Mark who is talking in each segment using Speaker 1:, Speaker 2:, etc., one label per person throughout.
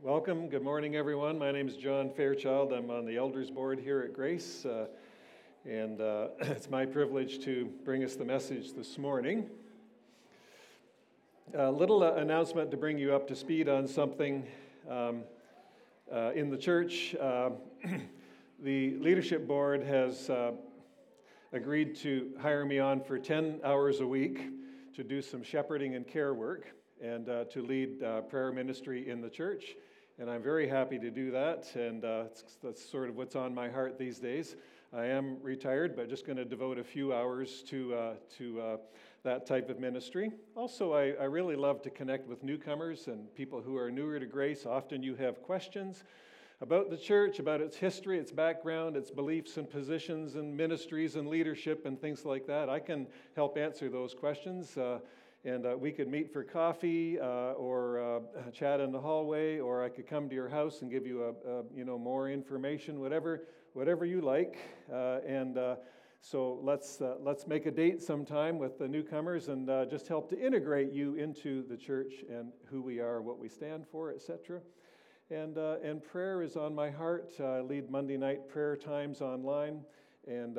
Speaker 1: Welcome. Good morning, everyone. My name is John Fairchild. I'm on the Elders Board here at Grace, uh, and uh, it's my privilege to bring us the message this morning. A little uh, announcement to bring you up to speed on something um, uh, in the church. Uh, the leadership board has uh, agreed to hire me on for 10 hours a week to do some shepherding and care work and to lead prayer ministry in the church and I'm very happy to do that. And uh, that's sort of what's on my heart these days. I am retired, but just going to devote a few hours to, uh, to uh, that type of ministry. Also, I, I really love to connect with newcomers and people who are newer to grace. Often you have questions about the church, about its history, its background, its beliefs and positions and ministries and leadership and things like that. I can help answer those questions. Uh, and uh, we could meet for coffee uh, or uh, chat in the hallway, or I could come to your house and give you a, a you know more information, whatever whatever you like. Uh, and uh, so let's uh, let's make a date sometime with the newcomers and just help to integrate you into the church and who we are, what we stand for, etc. And and prayer is on my heart. I lead Monday night prayer times online, and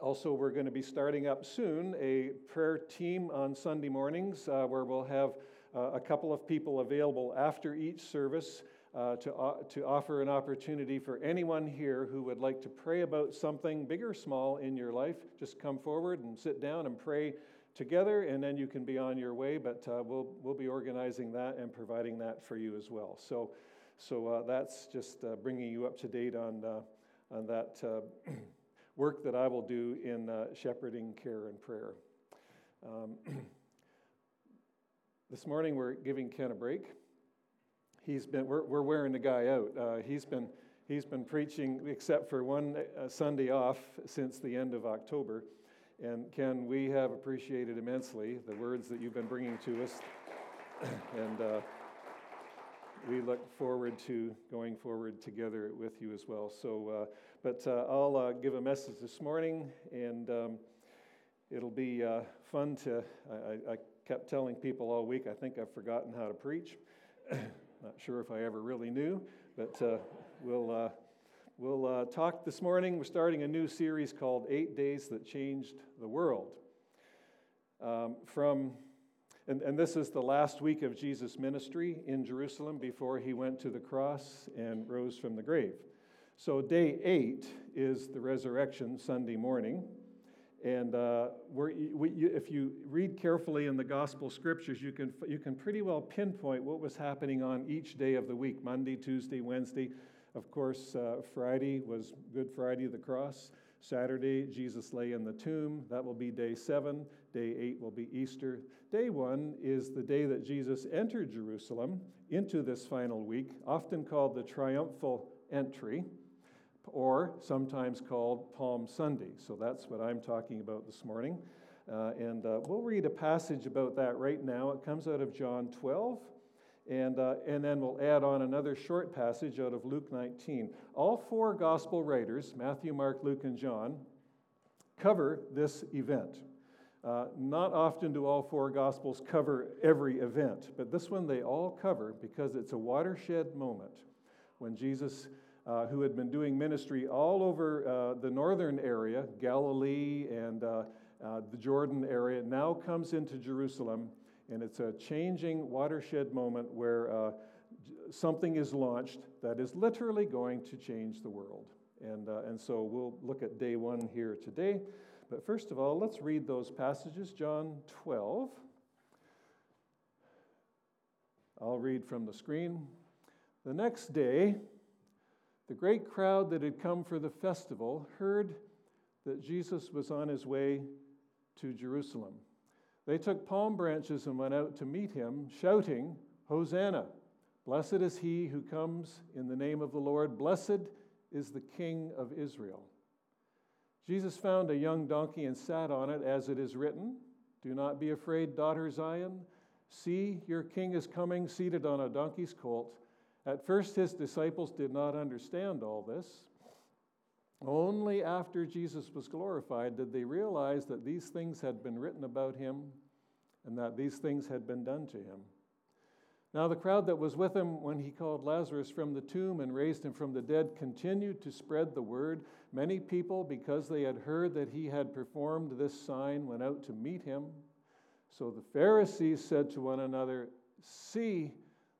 Speaker 1: also, we're going to be starting up soon a prayer team on Sunday mornings uh, where we'll have uh, a couple of people available after each service uh, to, uh, to offer an opportunity for anyone here who would like to pray about something big or small in your life. Just come forward and sit down and pray together, and then you can be on your way. But uh, we'll, we'll be organizing that and providing that for you as well. So, so uh, that's just bringing you up to date on, on that. work that I will do in uh, shepherding, care, and prayer. Um, this morning we're giving Ken a break. He's been, we're, we're wearing the guy out. Uh, he's, been, he's been preaching, except for one uh, Sunday off, since the end of October. And Ken, we have appreciated immensely the words that you've been bringing to us. and uh, we look forward to going forward together with you as well. So, uh, but uh, I'll uh, give a message this morning, and um, it'll be uh, fun to. I, I, kept telling people all week, I think I've forgotten how to preach. Not sure if I ever really knew, but uh, we'll. Uh, we'll talk this morning. We're starting a new series called Eight Days That Changed the World. Um, from and, and this is the last week of Jesus' ministry in Jerusalem before he went to the cross and rose from the grave. So, day eight is the resurrection Sunday morning. And uh, we, you, if you read carefully in the gospel scriptures, you can, you can pretty well pinpoint what was happening on each day of the week Monday, Tuesday, Wednesday. Of course, uh, Friday was Good Friday, the cross. Saturday, Jesus lay in the tomb. That will be day seven. Day eight will be Easter. Day one is the day that Jesus entered Jerusalem into this final week, often called the triumphal entry, or sometimes called Palm Sunday. So that's what I'm talking about this morning. Uh, and uh, we'll read a passage about that right now. It comes out of John 12. And, uh, and then we'll add on another short passage out of Luke 19. All four gospel writers, Matthew, Mark, Luke, and John, cover this event. Uh, not often do all four Gospels cover every event, but this one they all cover because it's a watershed moment when Jesus, uh, who had been doing ministry all over uh, the northern area, Galilee and uh, uh, the Jordan area, now comes into Jerusalem, and it's a changing watershed moment where uh, something is launched that is literally going to change the world. And, and so we'll look at day one here today. But first of all, let's read those passages. John 12. I'll read from the screen. The next day, the great crowd that had come for the festival heard that Jesus was on his way to Jerusalem. They took palm branches and went out to meet him, shouting, Hosanna! Blessed is he who comes in the name of the Lord. Blessed is the King of Israel. Jesus found a young donkey and sat on it, as it is written Do not be afraid, daughter Zion. See, your king is coming, seated on a donkey's colt. At first, his disciples did not understand all this. Only after Jesus was glorified did they realize that these things had been written about him and that these things had been done to him. Now, the crowd that was with him when he called Lazarus from the tomb and raised him from the dead continued to spread the word. Many people, because they had heard that he had performed this sign, went out to meet him. So the Pharisees said to one another, See,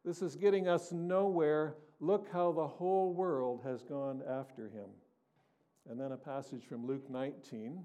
Speaker 1: this is getting us nowhere. Look how the whole world has gone after him. And then a passage from Luke 19.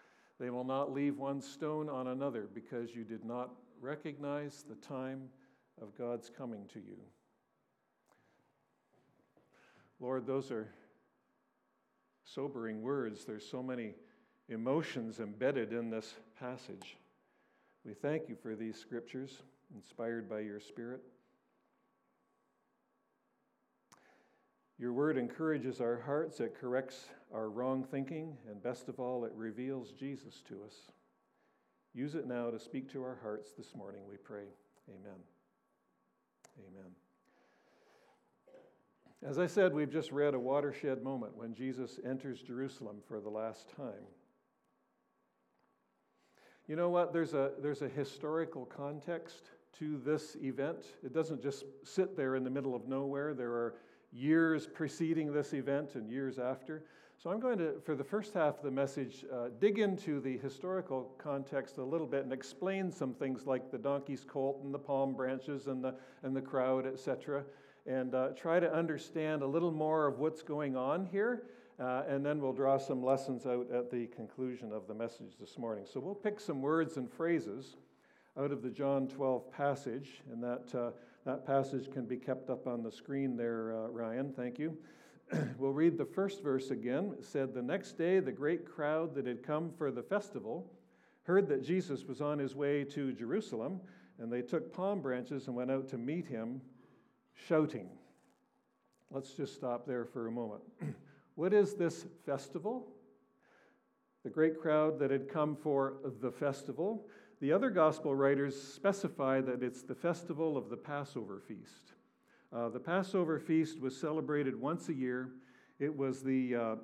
Speaker 1: They will not leave one stone on another because you did not recognize the time of God's coming to you. Lord, those are sobering words. There's so many emotions embedded in this passage. We thank you for these scriptures inspired by your Spirit. Your word encourages our hearts, it corrects our wrong thinking, and best of all, it reveals Jesus to us. Use it now to speak to our hearts this morning, we pray. Amen. Amen. As I said, we've just read a watershed moment when Jesus enters Jerusalem for the last time. You know what? There's a, there's a historical context to this event. It doesn't just sit there in the middle of nowhere. There are years preceding this event and years after. So I'm going to, for the first half of the message, uh, dig into the historical context a little bit and explain some things like the donkey's colt and the palm branches and the, and the crowd, etc., and uh, try to understand a little more of what's going on here. Uh, and then we'll draw some lessons out at the conclusion of the message this morning. So we'll pick some words and phrases out of the John 12 passage, and that uh, that passage can be kept up on the screen there, uh, Ryan. Thank you. we'll read the first verse again. It said, The next day, the great crowd that had come for the festival heard that Jesus was on his way to Jerusalem, and they took palm branches and went out to meet him, shouting. Let's just stop there for a moment. what is this festival? The great crowd that had come for the festival. The other gospel writers specify that it's the festival of the Passover feast. Uh, the Passover feast was celebrated once a year. It was, the, uh,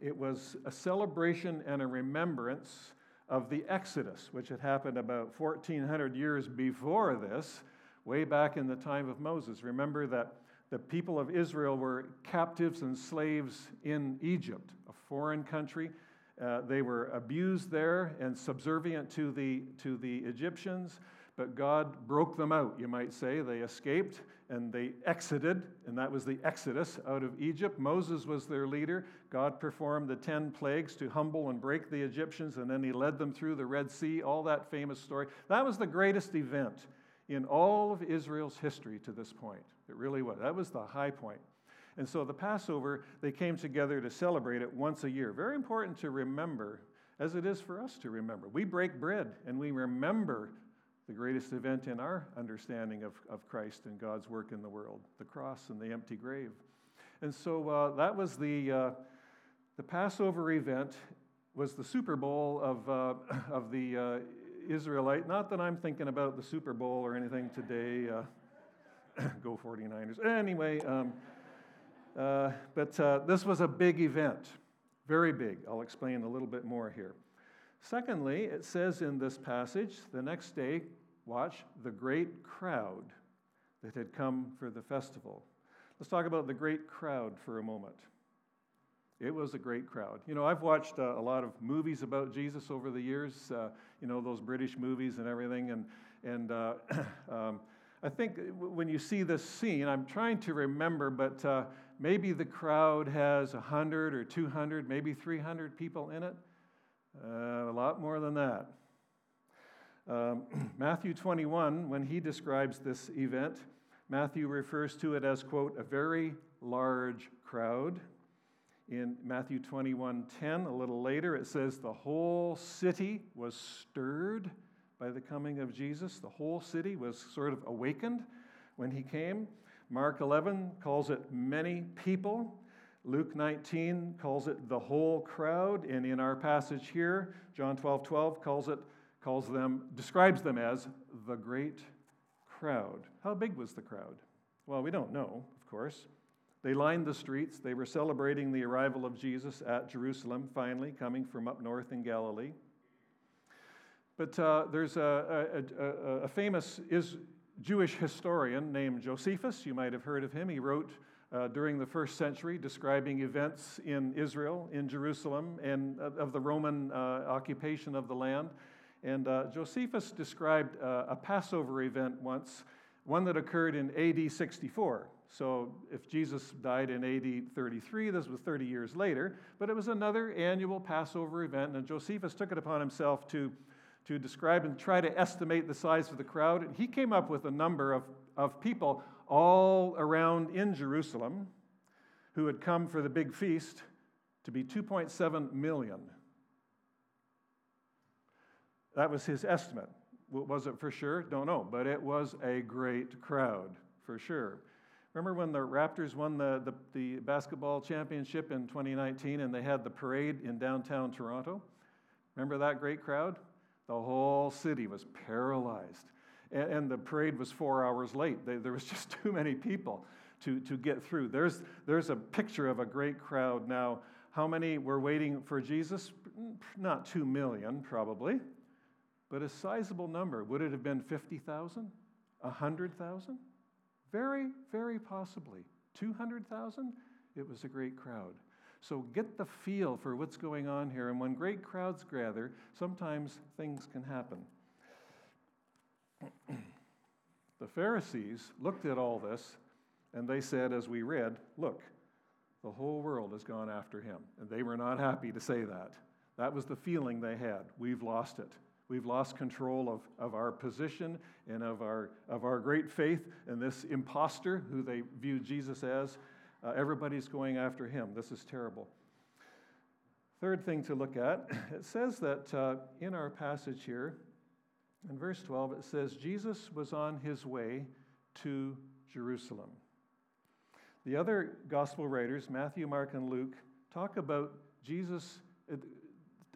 Speaker 1: it was a celebration and a remembrance of the Exodus, which had happened about 1,400 years before this, way back in the time of Moses. Remember that the people of Israel were captives and slaves in Egypt, a foreign country. Uh, they were abused there and subservient to the, to the Egyptians, but God broke them out, you might say. They escaped and they exited, and that was the exodus out of Egypt. Moses was their leader. God performed the 10 plagues to humble and break the Egyptians, and then he led them through the Red Sea, all that famous story. That was the greatest event in all of Israel's history to this point. It really was. That was the high point. And so the Passover, they came together to celebrate it once a year. Very important to remember, as it is for us to remember. We break bread and we remember the greatest event in our understanding of, of Christ and God's work in the world the cross and the empty grave. And so uh, that was the, uh, the Passover event, was the Super Bowl of, uh, of the uh, Israelite. Not that I'm thinking about the Super Bowl or anything today. Uh, go 49ers. Anyway. Um, uh, but uh, this was a big event, very big. I'll explain a little bit more here. Secondly, it says in this passage, the next day, watch, the great crowd that had come for the festival. Let's talk about the great crowd for a moment. It was a great crowd. You know, I've watched uh, a lot of movies about Jesus over the years, uh, you know, those British movies and everything. And, and uh, um, I think when you see this scene, I'm trying to remember, but uh, maybe the crowd has 100 or 200, maybe 300 people in it. Uh, a lot more than that. Um, Matthew 21, when he describes this event, Matthew refers to it as, quote, a very large crowd. In Matthew 21:10, a little later, it says the whole city was stirred by the coming of Jesus. The whole city was sort of awakened. when he came. Mark 11 calls it many people. Luke 19 calls it the whole crowd. And in our passage here, John 12 12 calls it, calls them, describes them as the great crowd. How big was the crowd? Well, we don't know, of course. They lined the streets. They were celebrating the arrival of Jesus at Jerusalem, finally, coming from up north in Galilee. But uh, there's a, a, a, a famous is Jewish historian named Josephus. You might have heard of him. He wrote uh, during the first century describing events in Israel, in Jerusalem, and uh, of the Roman uh, occupation of the land. And uh, Josephus described a Passover event once, one that occurred in AD 64. So if Jesus died in AD 33, this was 30 years later, but it was another annual Passover event, and Josephus took it upon himself to to describe and try to estimate the size of the crowd. And he came up with a number of, of people all around in Jerusalem who had come for the big feast to be 2.7 million. That was his estimate. Was it for sure? Don't know, but it was a great crowd for sure. Remember when the Raptors won the, the, the, basketball championship in 2019 and they had the parade in downtown Toronto? Remember that great crowd? The whole city was paralyzed. And, and the parade was four hours late. They, there was just too many people to, to get through. There's, there's a picture of a great crowd. Now, how many were waiting for Jesus? Not two million, probably, but a sizable number. Would it have been 50,000? 100,000? Very, very possibly. 200,000? It was a great crowd. So get the feel for what's going on here. And when great crowds gather, sometimes things can happen. the Pharisees looked at all this and they said, as we read, Look, the whole world has gone after him. And they were not happy to say that. That was the feeling they had. We've lost it. We've lost control of, of our position and of our, of our great faith in this impostor who they viewed Jesus as. Uh, everybody's going after him. This is terrible. Third thing to look at it says that uh, in our passage here, in verse 12, it says, Jesus was on his way to Jerusalem. The other gospel writers, Matthew, Mark, and Luke, talk about Jesus, uh,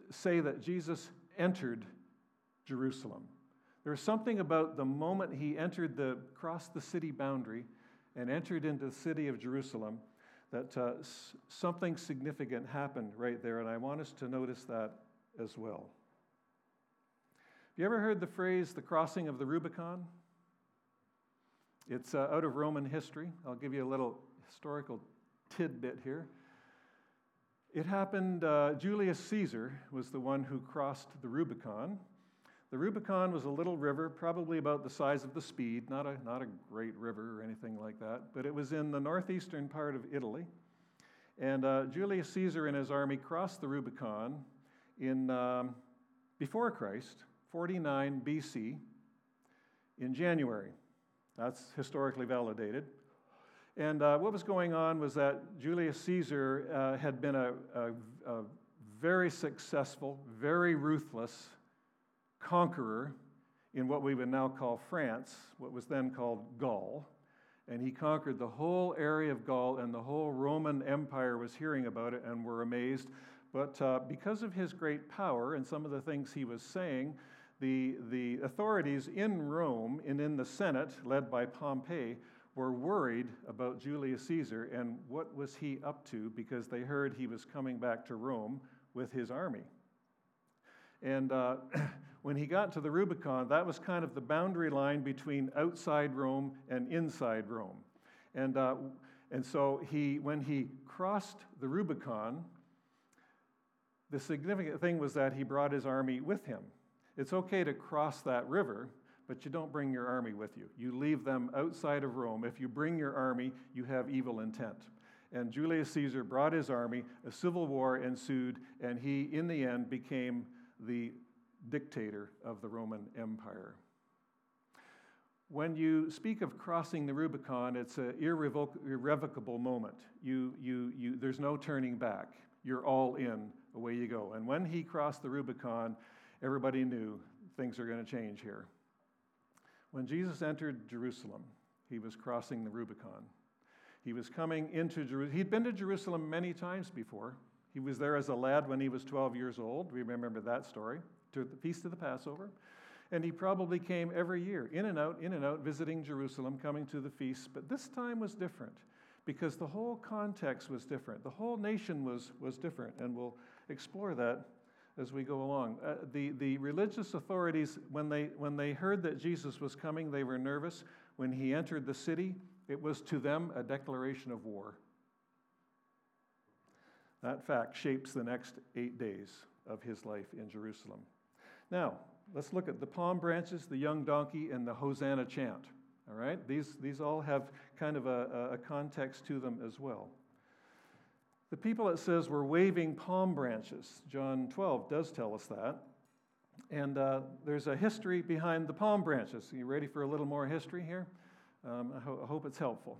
Speaker 1: say that Jesus entered Jerusalem. There's something about the moment he entered the, crossed the city boundary and entered into the city of Jerusalem, that uh, s- something significant happened right there, and I want us to notice that as well. Have you ever heard the phrase the crossing of the Rubicon? It's uh, out of Roman history. I'll give you a little historical tidbit here. It happened, uh, Julius Caesar was the one who crossed the Rubicon. The Rubicon was a little river, probably about the size of the Speed, not a, not a great river or anything like that, but it was in the northeastern part of Italy. And uh, Julius Caesar and his army crossed the Rubicon in, um, before Christ, 49 BC, in January. That's historically validated. And uh, what was going on was that Julius Caesar uh, had been a, a, a very successful, very ruthless conqueror in what we would now call France, what was then called Gaul. And he conquered the whole area of Gaul, and the whole Roman Empire was hearing about it and were amazed. But uh, because of his great power and some of the things he was saying, the, the authorities in Rome and in the Senate, led by Pompey, were worried about Julius Caesar and what was he up to because they heard he was coming back to Rome with his army. And uh, when he got to the Rubicon, that was kind of the boundary line between outside Rome and inside Rome. And, uh, and so he, when he crossed the Rubicon, the significant thing was that he brought his army with him. It's okay to cross that river, but you don't bring your army with you. You leave them outside of Rome. If you bring your army, you have evil intent. And Julius Caesar brought his army, a civil war ensued, and he, in the end, became the dictator of the Roman Empire. When you speak of crossing the Rubicon, it's an irrevoc- irrevocable moment. You, you, you, there's no turning back. You're all in, away you go. And when he crossed the Rubicon, everybody knew things are going to change here. When Jesus entered Jerusalem, He was crossing the Rubicon. He was coming into Jerusalem. He'd been to Jerusalem many times before. He was there as a lad when he was 12 years old. We remember that story, to the Feast of the Passover. And he probably came every year, in and out, in and out, visiting Jerusalem, coming to the feast. But this time was different because the whole context was different. The whole nation was, was different. And we'll explore that as we go along. Uh, the, the religious authorities, when they, when they heard that Jesus was coming, they were nervous. When he entered the city, it was to them a declaration of war. That fact shapes the next eight days of his life in Jerusalem. Now, let's look at the palm branches, the young donkey, and the Hosanna chant. All right? These, these all have kind of a, a context to them as well. The people, it says, were waving palm branches. John 12 does tell us that. And uh, there's a history behind the palm branches. Are you ready for a little more history here? Um, I, ho- I hope it's helpful.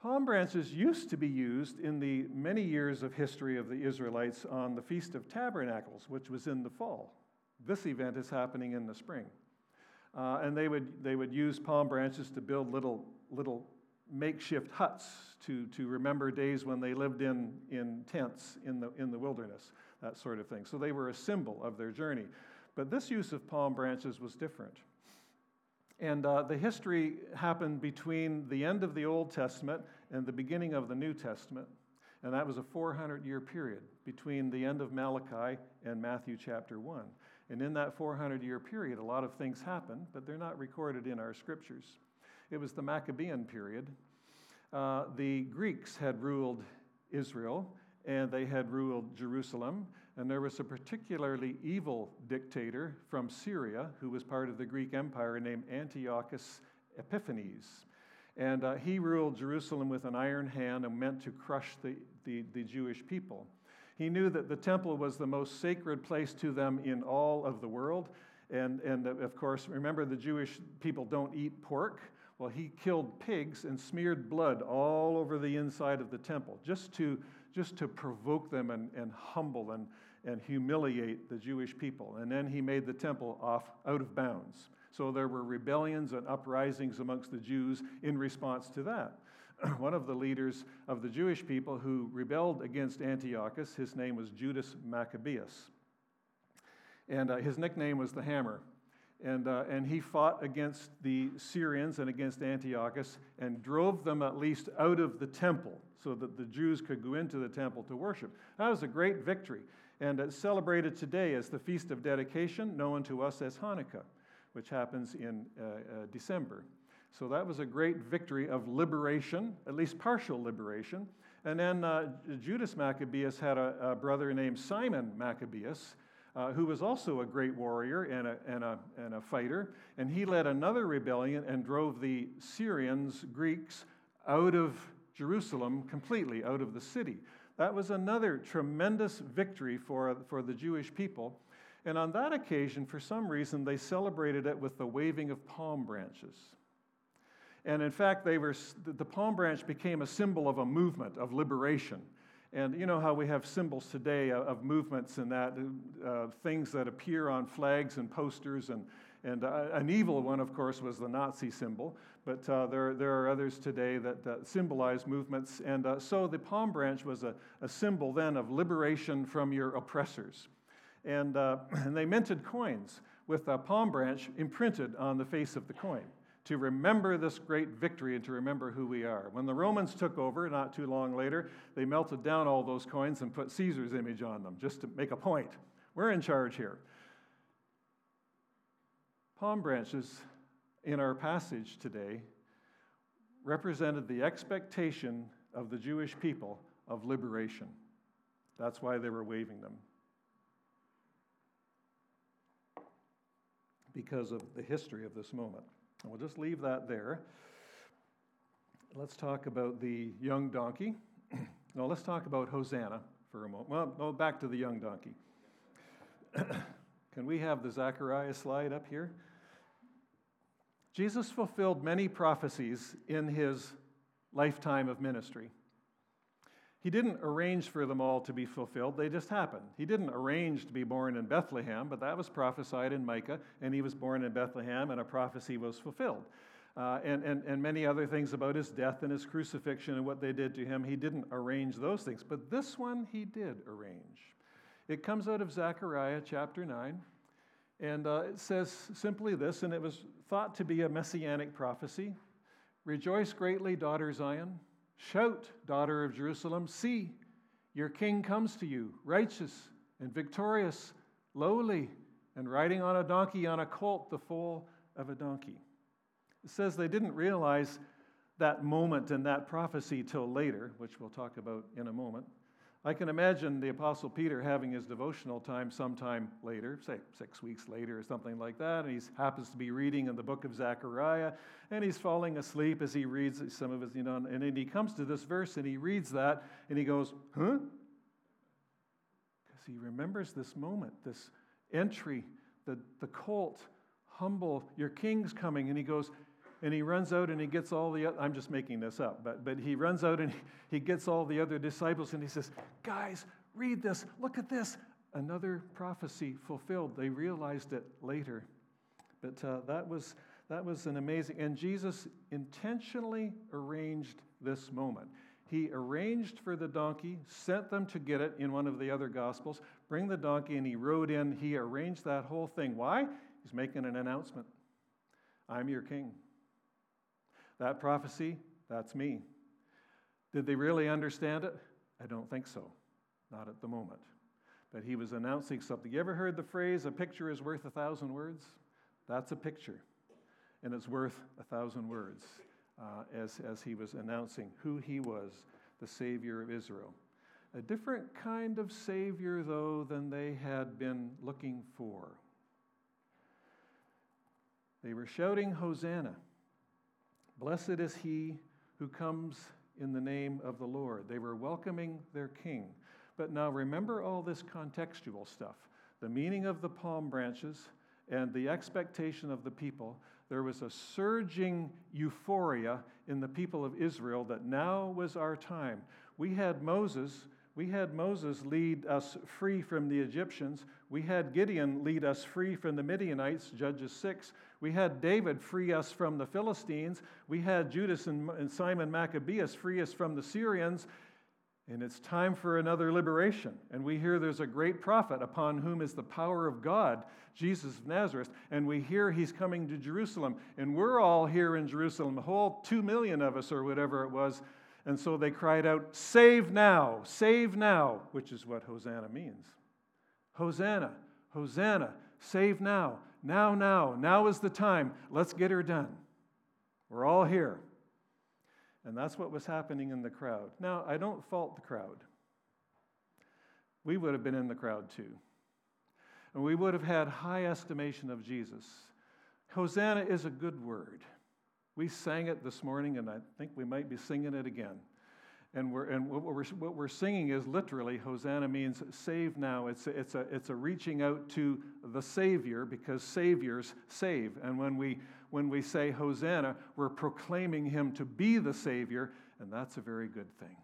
Speaker 1: Palm branches used to be used in the many years of history of the Israelites on the Feast of Tabernacles, which was in the fall. This event is happening in the spring. Uh, and they would, they would use palm branches to build little, little makeshift huts to, to remember days when they lived in, in tents in the, in the wilderness, that sort of thing. So they were a symbol of their journey. But this use of palm branches was different. And uh, the history happened between the end of the Old Testament and the beginning of the New Testament. And that was a 400 year period between the end of Malachi and Matthew chapter 1. And in that 400 year period, a lot of things happened, but they're not recorded in our scriptures. It was the Maccabean period. Uh, the Greeks had ruled Israel, and they had ruled Jerusalem. And there was a particularly evil dictator from Syria who was part of the Greek Empire named Antiochus Epiphanes. And uh, he ruled Jerusalem with an iron hand and meant to crush the, the, the Jewish people. He knew that the temple was the most sacred place to them in all of the world. And, and of course, remember the Jewish people don't eat pork. Well, he killed pigs and smeared blood all over the inside of the temple just to, just to provoke them and, and humble and, and humiliate the Jewish people. And then he made the temple off out of bounds. So there were rebellions and uprisings amongst the Jews in response to that. One of the leaders of the Jewish people who rebelled against Antiochus, his name was Judas Maccabeus. And uh, his nickname was the Hammer. And, uh, and he fought against the Syrians and against Antiochus and drove them at least out of the temple so that the Jews could go into the temple to worship. That was a great victory. And it's celebrated today as the Feast of Dedication, known to us as Hanukkah, which happens in uh, uh, December. So that was a great victory of liberation, at least partial liberation. And then uh, Judas Maccabeus had a, a, brother named Simon Maccabeus, uh, who was also a great warrior and a, and, a, and a fighter. And he led another rebellion and drove the Syrians, Greeks, out of Jerusalem completely, out of the city. That was another tremendous victory for, for the Jewish people. And on that occasion, for some reason, they celebrated it with the waving of palm branches. And in fact, they were, the palm branch became a symbol of a movement of liberation. And you know how we have symbols today of movements and that, uh, things that appear on flags and posters. And, and uh, an evil one, of course, was the Nazi symbol. But uh, there, there are others today that symbolize movements. And uh, so the palm branch was a, a, symbol then of liberation from your oppressors. And, uh, and they minted coins with a palm branch imprinted on the face of the coin to remember this great victory and to remember who we are. When the Romans took over, not too long later, they melted down all those coins and put Caesar's image on them just to make a point. We're in charge here. Palm branches in our passage today represented the expectation of the Jewish people of liberation. That's why they were waving them. Because of the history of this moment. We'll just leave that there. Let's talk about the young donkey. now, let's talk about Hosanna for a moment. Well, no, back to the young donkey. Can we have the Zechariah slide up here? Jesus fulfilled many prophecies in his lifetime of ministry. He didn't arrange for them all to be fulfilled, they just happened. He didn't arrange to be born in Bethlehem, but that was prophesied in Micah, and he was born in Bethlehem, and a prophecy was fulfilled. uh, and, and, and many other things about his death and his crucifixion and what they did to him. He didn't arrange those things, but this one he did arrange. It comes out of Zechariah chapter 9, and uh, it says simply this, and it was thought to be a messianic prophecy Rejoice greatly, daughter Zion. Shout, daughter of Jerusalem. See, your king comes to you, righteous and victorious, lowly, and riding on a donkey, on a colt, the foal of a donkey. It says they didn't realize that moment and that prophecy till later, which we'll talk about in a moment. I can imagine the Apostle Peter having his devotional time sometime later, say six weeks later or something like that, and he happens to be reading in the book of Zechariah, and he's falling asleep as he reads some of his, you know, and then he comes to this verse and he reads that and he goes, huh? Because he remembers this moment, this entry, the, the colt, humble, your king's coming, and he goes, and he runs out and he gets all the i'm just making this up but, but he runs out and he gets all the other disciples and he says guys read this. Look at this. Another prophecy fulfilled. They realized it later. But uh, that was that was an amazing and jesus intentionally arranged this moment. He arranged for the donkey sent them to get it in one of the other gospels bring the donkey and he rode in. He arranged that whole thing. Why? He's making an announcement. I'm your king that prophecy, that's me. Did they really understand it? I don't think so. Not at the moment. But he was announcing something. You ever heard the phrase, a picture is worth a thousand words? That's a picture. And it's worth a thousand words uh, as, as he was announcing who he was, the Savior of Israel. A different kind of Savior, though, than they had been looking for. They were shouting, Hosanna. Blessed is he who comes in the name of the Lord. They were welcoming their king. But now remember all this contextual stuff the meaning of the palm branches and the expectation of the people. There was a surging euphoria in the people of Israel that now was our time. We had Moses. We had Moses lead us free from the Egyptians. We had Gideon lead us free from the Midianites, Judges 6. We had David free us from the Philistines. We had Judas and, Simon Maccabeus free us from the Syrians. And it's time for another liberation. And we hear there's a great prophet upon whom is the power of God, Jesus of Nazareth. And we hear he's coming to Jerusalem. And we're all here in Jerusalem, the whole two million of us, or whatever it was. And so they cried out, Save now, save now, which is what Hosanna means. Hosanna, Hosanna, save now. Now, now, now is the time. Let's get her done. We're all here. And that's what was happening in the crowd. Now, I don't fault the crowd. We would have been in the crowd too. And we would have had high estimation of Jesus. Hosanna is a good word. We sang it this morning, and I think we might be singing it again. And, we're, and what, we're, what we're singing is literally Hosanna means save now. It's a, it's, a, it's a reaching out to the Savior because Saviors save. And when we, when we say Hosanna, we're proclaiming Him to be the Savior, and that's a very good thing.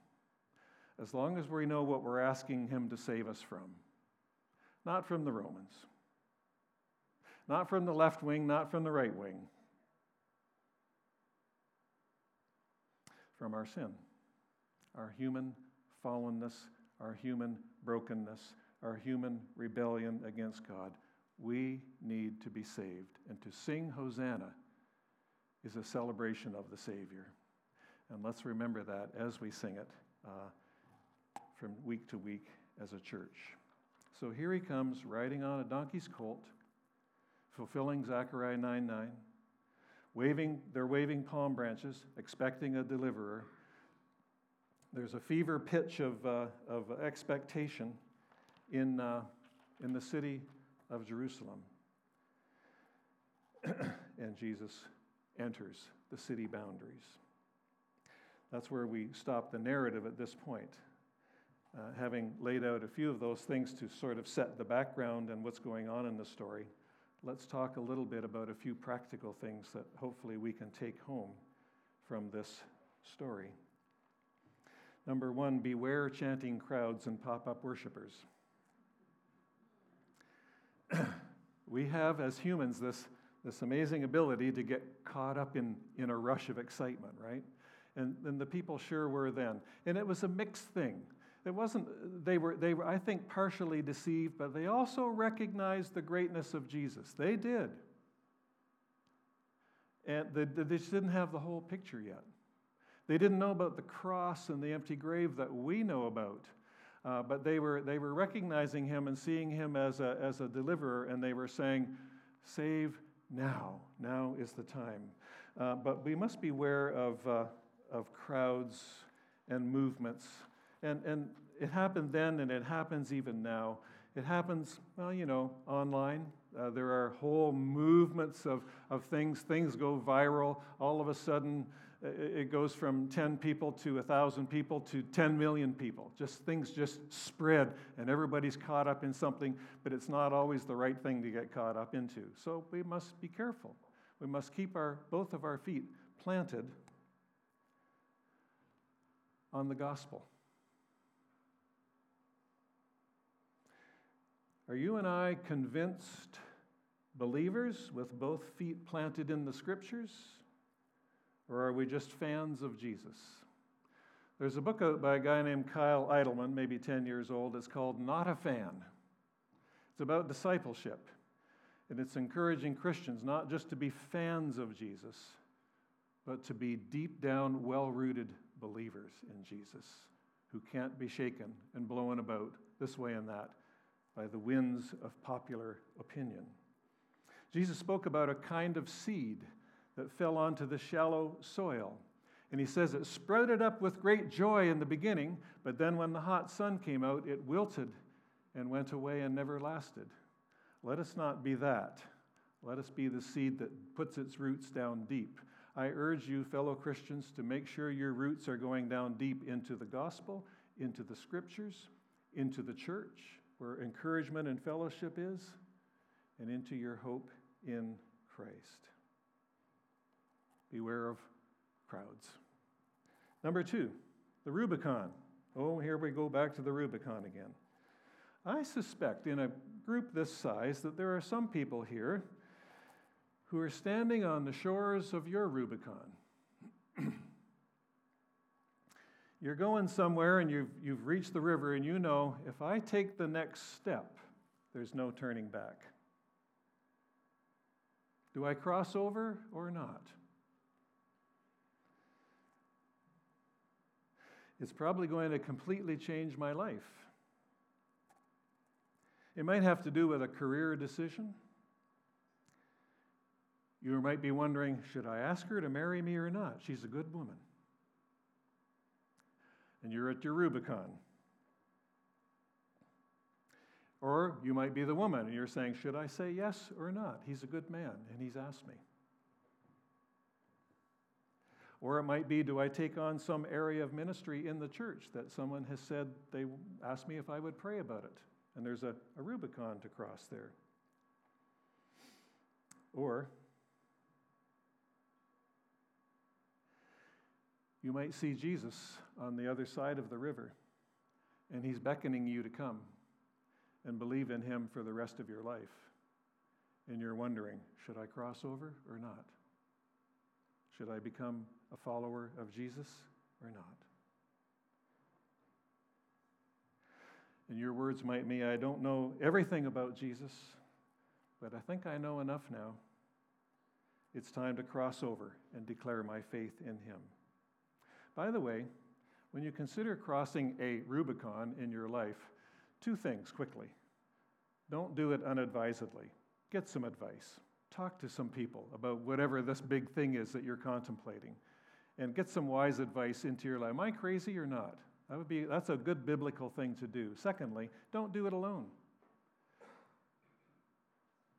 Speaker 1: As long as we know what we're asking Him to save us from, not from the Romans, not from the left wing, not from the right wing, from our sin our human fallenness, our human brokenness, our human rebellion against God. We need to be saved. And to sing Hosanna is a celebration of the Savior. And let's remember that as we sing it uh, from week to week as a church. So here he comes riding on a donkey's colt, fulfilling Zechariah 9 9. Waving, they're waving palm branches, expecting a deliverer. There's a fever pitch of, uh, of expectation in, uh, in the city of Jerusalem. and Jesus enters the city boundaries. That's where we stop the narrative at this point. Uh, having laid out a few of those things to sort of set the background and what's going on in the story, let's talk a little bit about a few practical things that hopefully we can take home from this story. Number one, beware chanting crowds and pop up worshipers. we have, as humans, this, this amazing ability to get caught up in, in a rush of excitement, right? And, and the people sure were then. And it was a mixed thing. It wasn't, they were, they were, I think, partially deceived, but they also recognized the greatness of Jesus. They did. And they, they just didn't have the whole picture yet. They didn't know about the cross and the empty grave that we know about. Uh, but they were, they were recognizing him and seeing him as a, as a deliverer, and they were saying, Save now. Now is the time. Uh, but we must beware of, uh, of crowds and movements. And, and it happened then, and it happens even now. It happens, well, you know, online. Uh, there are whole movements of, of things. Things go viral. All of a sudden, it goes from 10 people to 1,000 people to 10 million people. Just things just spread, and everybody's caught up in something, but it's not always the right thing to get caught up into. So we must be careful. We must keep our, both of our feet planted on the gospel. Are you and I convinced believers with both feet planted in the scriptures? Or are we just fans of Jesus? There's a book out by a guy named Kyle Idleman, maybe 10 years old. It's called Not a Fan. It's about discipleship. And it's encouraging Christians not just to be fans of Jesus, but to be deep down, well rooted believers in Jesus who can't be shaken and blown about this way and that by the winds of popular opinion. Jesus spoke about a kind of seed that fell onto the shallow soil. And he says it sprouted up with great joy in the beginning, but then when the hot sun came out, it wilted and went away and never lasted. Let us not be that. Let us be the seed that puts its roots down deep. I urge you, fellow Christians, to make sure your roots are going down deep into the gospel, into the scriptures, into the church, where encouragement and fellowship is, and into your hope in Christ. Beware of crowds. Number two, the Rubicon. Oh, here we go back to the Rubicon again. I suspect in a group this size that there are some people here who are standing on the shores of your Rubicon. You're going somewhere and you've, you've reached the river, and you know if I take the next step, there's no turning back. Do I cross over or not? it's probably going to completely change my life. It might have to do with a career decision. You might be wondering should I ask her to marry me or not? She's a good woman. And you're at your Rubicon. Or you might be the woman and you're saying, should I say yes or not? He's a good man and he's asked me. Or it might be, do I take on some area of ministry in the church that someone has said they asked me if I would pray about it? And there's a, a Rubicon to cross there. Or you might see Jesus on the other side of the river, and he's beckoning you to come and believe in him for the rest of your life. And you're wondering, should I cross over or not? Should I become a follower of Jesus or not? And your words might mean I don't know everything about Jesus, but I think I know enough now. It's time to cross over and declare my faith in him. By the way, when you consider crossing a Rubicon in your life, two things quickly. Don't do it unadvisedly. Get some advice. Talk to some people about whatever this big thing is that you're contemplating and get some wise advice into your life. Am I crazy or not? That would be, that's a good biblical thing to do. Secondly, don't do it alone.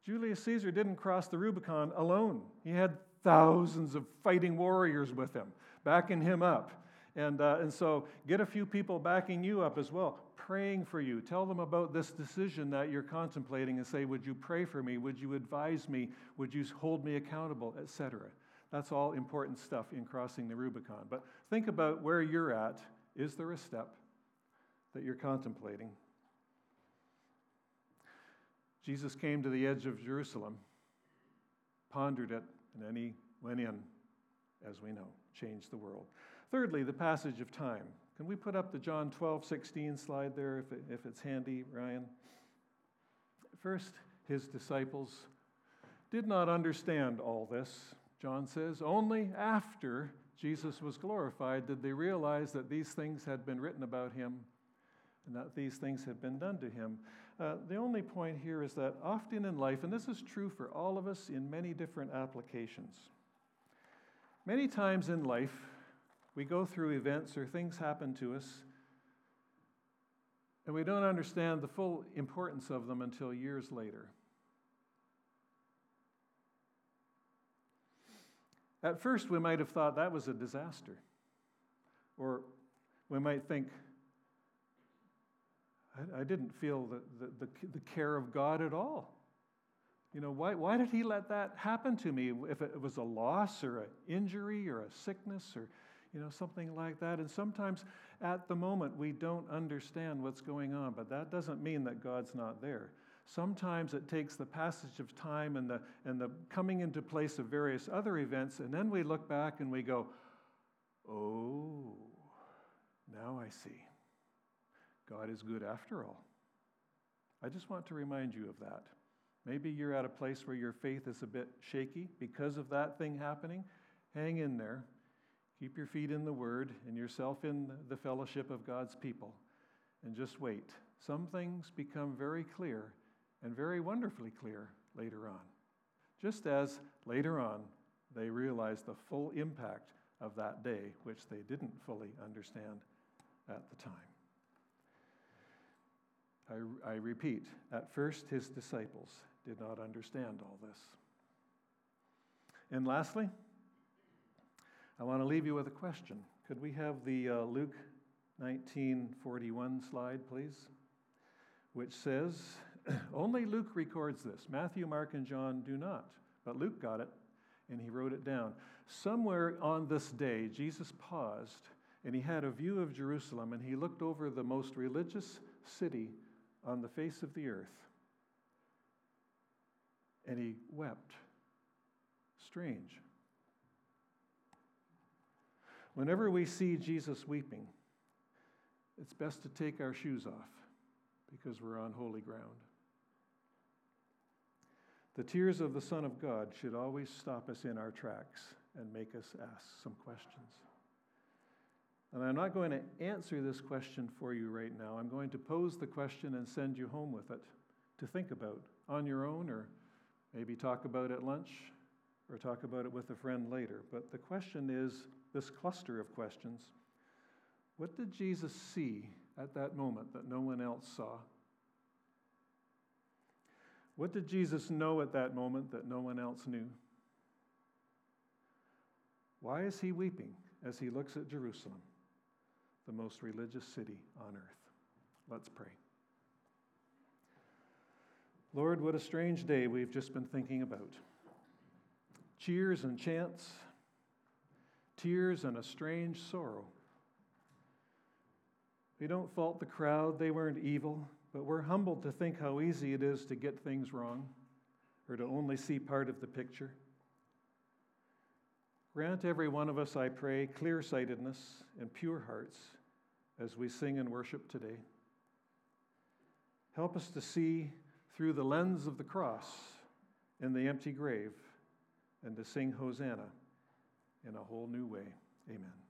Speaker 1: Julius Caesar didn't cross the Rubicon alone. He had thousands of fighting warriors with him, backing him up. And, uh, and so get a few people backing you up as well, praying for you. Tell them about this decision that you're contemplating and say, Would you pray for me? Would you advise me? Would you hold me accountable, etc. That's all important stuff in crossing the Rubicon. But think about where you're at. Is there a step that you're contemplating? Jesus came to the edge of Jerusalem, pondered it, and then he went in, as we know, changed the world. Thirdly, the passage of time. Can we put up the John 12, 16 slide there if, it, if it's handy, Ryan? First, his disciples did not understand all this, John says. Only after Jesus was glorified did they realize that these things had been written about him and that these things had been done to him. Uh, the only point here is that often in life, and this is true for all of us in many different applications, many times in life, we go through events or things happen to us, and we don't understand the full importance of them until years later. At first, we might have thought that was a disaster. Or we might think, I, I didn't feel the, the, the, the, care of God at all. You know, why, why did He let that happen to me? If it was a loss or an injury or a sickness or, you know, something like that. And sometimes at the moment we don't understand what's going on, but that doesn't mean that God's not there. Sometimes it takes the passage of time and the, and the coming into place of various other events, and then we look back and we go, oh, now I see. God is good after all. I just want to remind you of that. Maybe you're at a place where your faith is a bit shaky because of that thing happening. Hang in there. Keep your feet in the Word and yourself in the fellowship of God's people. And just wait. Some things become very clear and very wonderfully clear later on. Just as later on they realized the full impact of that day, which they didn't fully understand at the time. I, I, repeat, at first his disciples did not understand all this. And lastly, I want to leave you with a question. Could we have the uh, Luke 1941 slide, please? Which says, only Luke records this. Matthew, Mark, and John do not. But Luke got it, and he wrote it down. Somewhere on this day, Jesus paused, and he had a view of Jerusalem, and he looked over the most religious city on the face of the earth. And he wept. Strange. Whenever we see Jesus weeping, it's best to take our shoes off because we're on holy ground. The tears of the Son of God should always stop us in our tracks and make us ask some questions. And I'm not going to answer this question for you right now. I'm going to pose the question and send you home with it to think about on your own, or maybe talk about at lunch, or talk about it with a friend later. But the question is this cluster of questions What did Jesus see at that moment that no one else saw? What did Jesus know at that moment that no one else knew? Why is he weeping as he looks at Jerusalem, the most religious city on earth? Let's pray. Lord, what a strange day we've just been thinking about. Cheers and chants, tears and a strange sorrow. We don't fault the crowd, they weren't evil. But we're humbled to think how easy it is to get things wrong or to only see part of the picture. Grant every one of us, I pray, clear sightedness and pure hearts as we sing and worship today. Help us to see through the lens of the cross and the empty grave and to sing Hosanna in a whole new way. Amen.